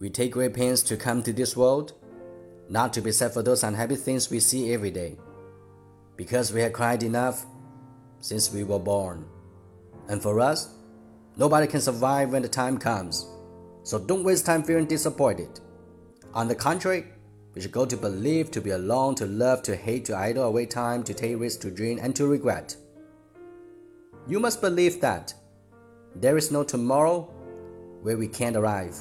We take great pains to come to this world, not to be sad for those unhappy things we see every day, because we have cried enough since we were born. And for us, nobody can survive when the time comes. So don't waste time feeling disappointed. On the contrary, we should go to believe, to be alone, to love, to hate, to idle away time, to take risks, to dream, and to regret. You must believe that there is no tomorrow where we can't arrive.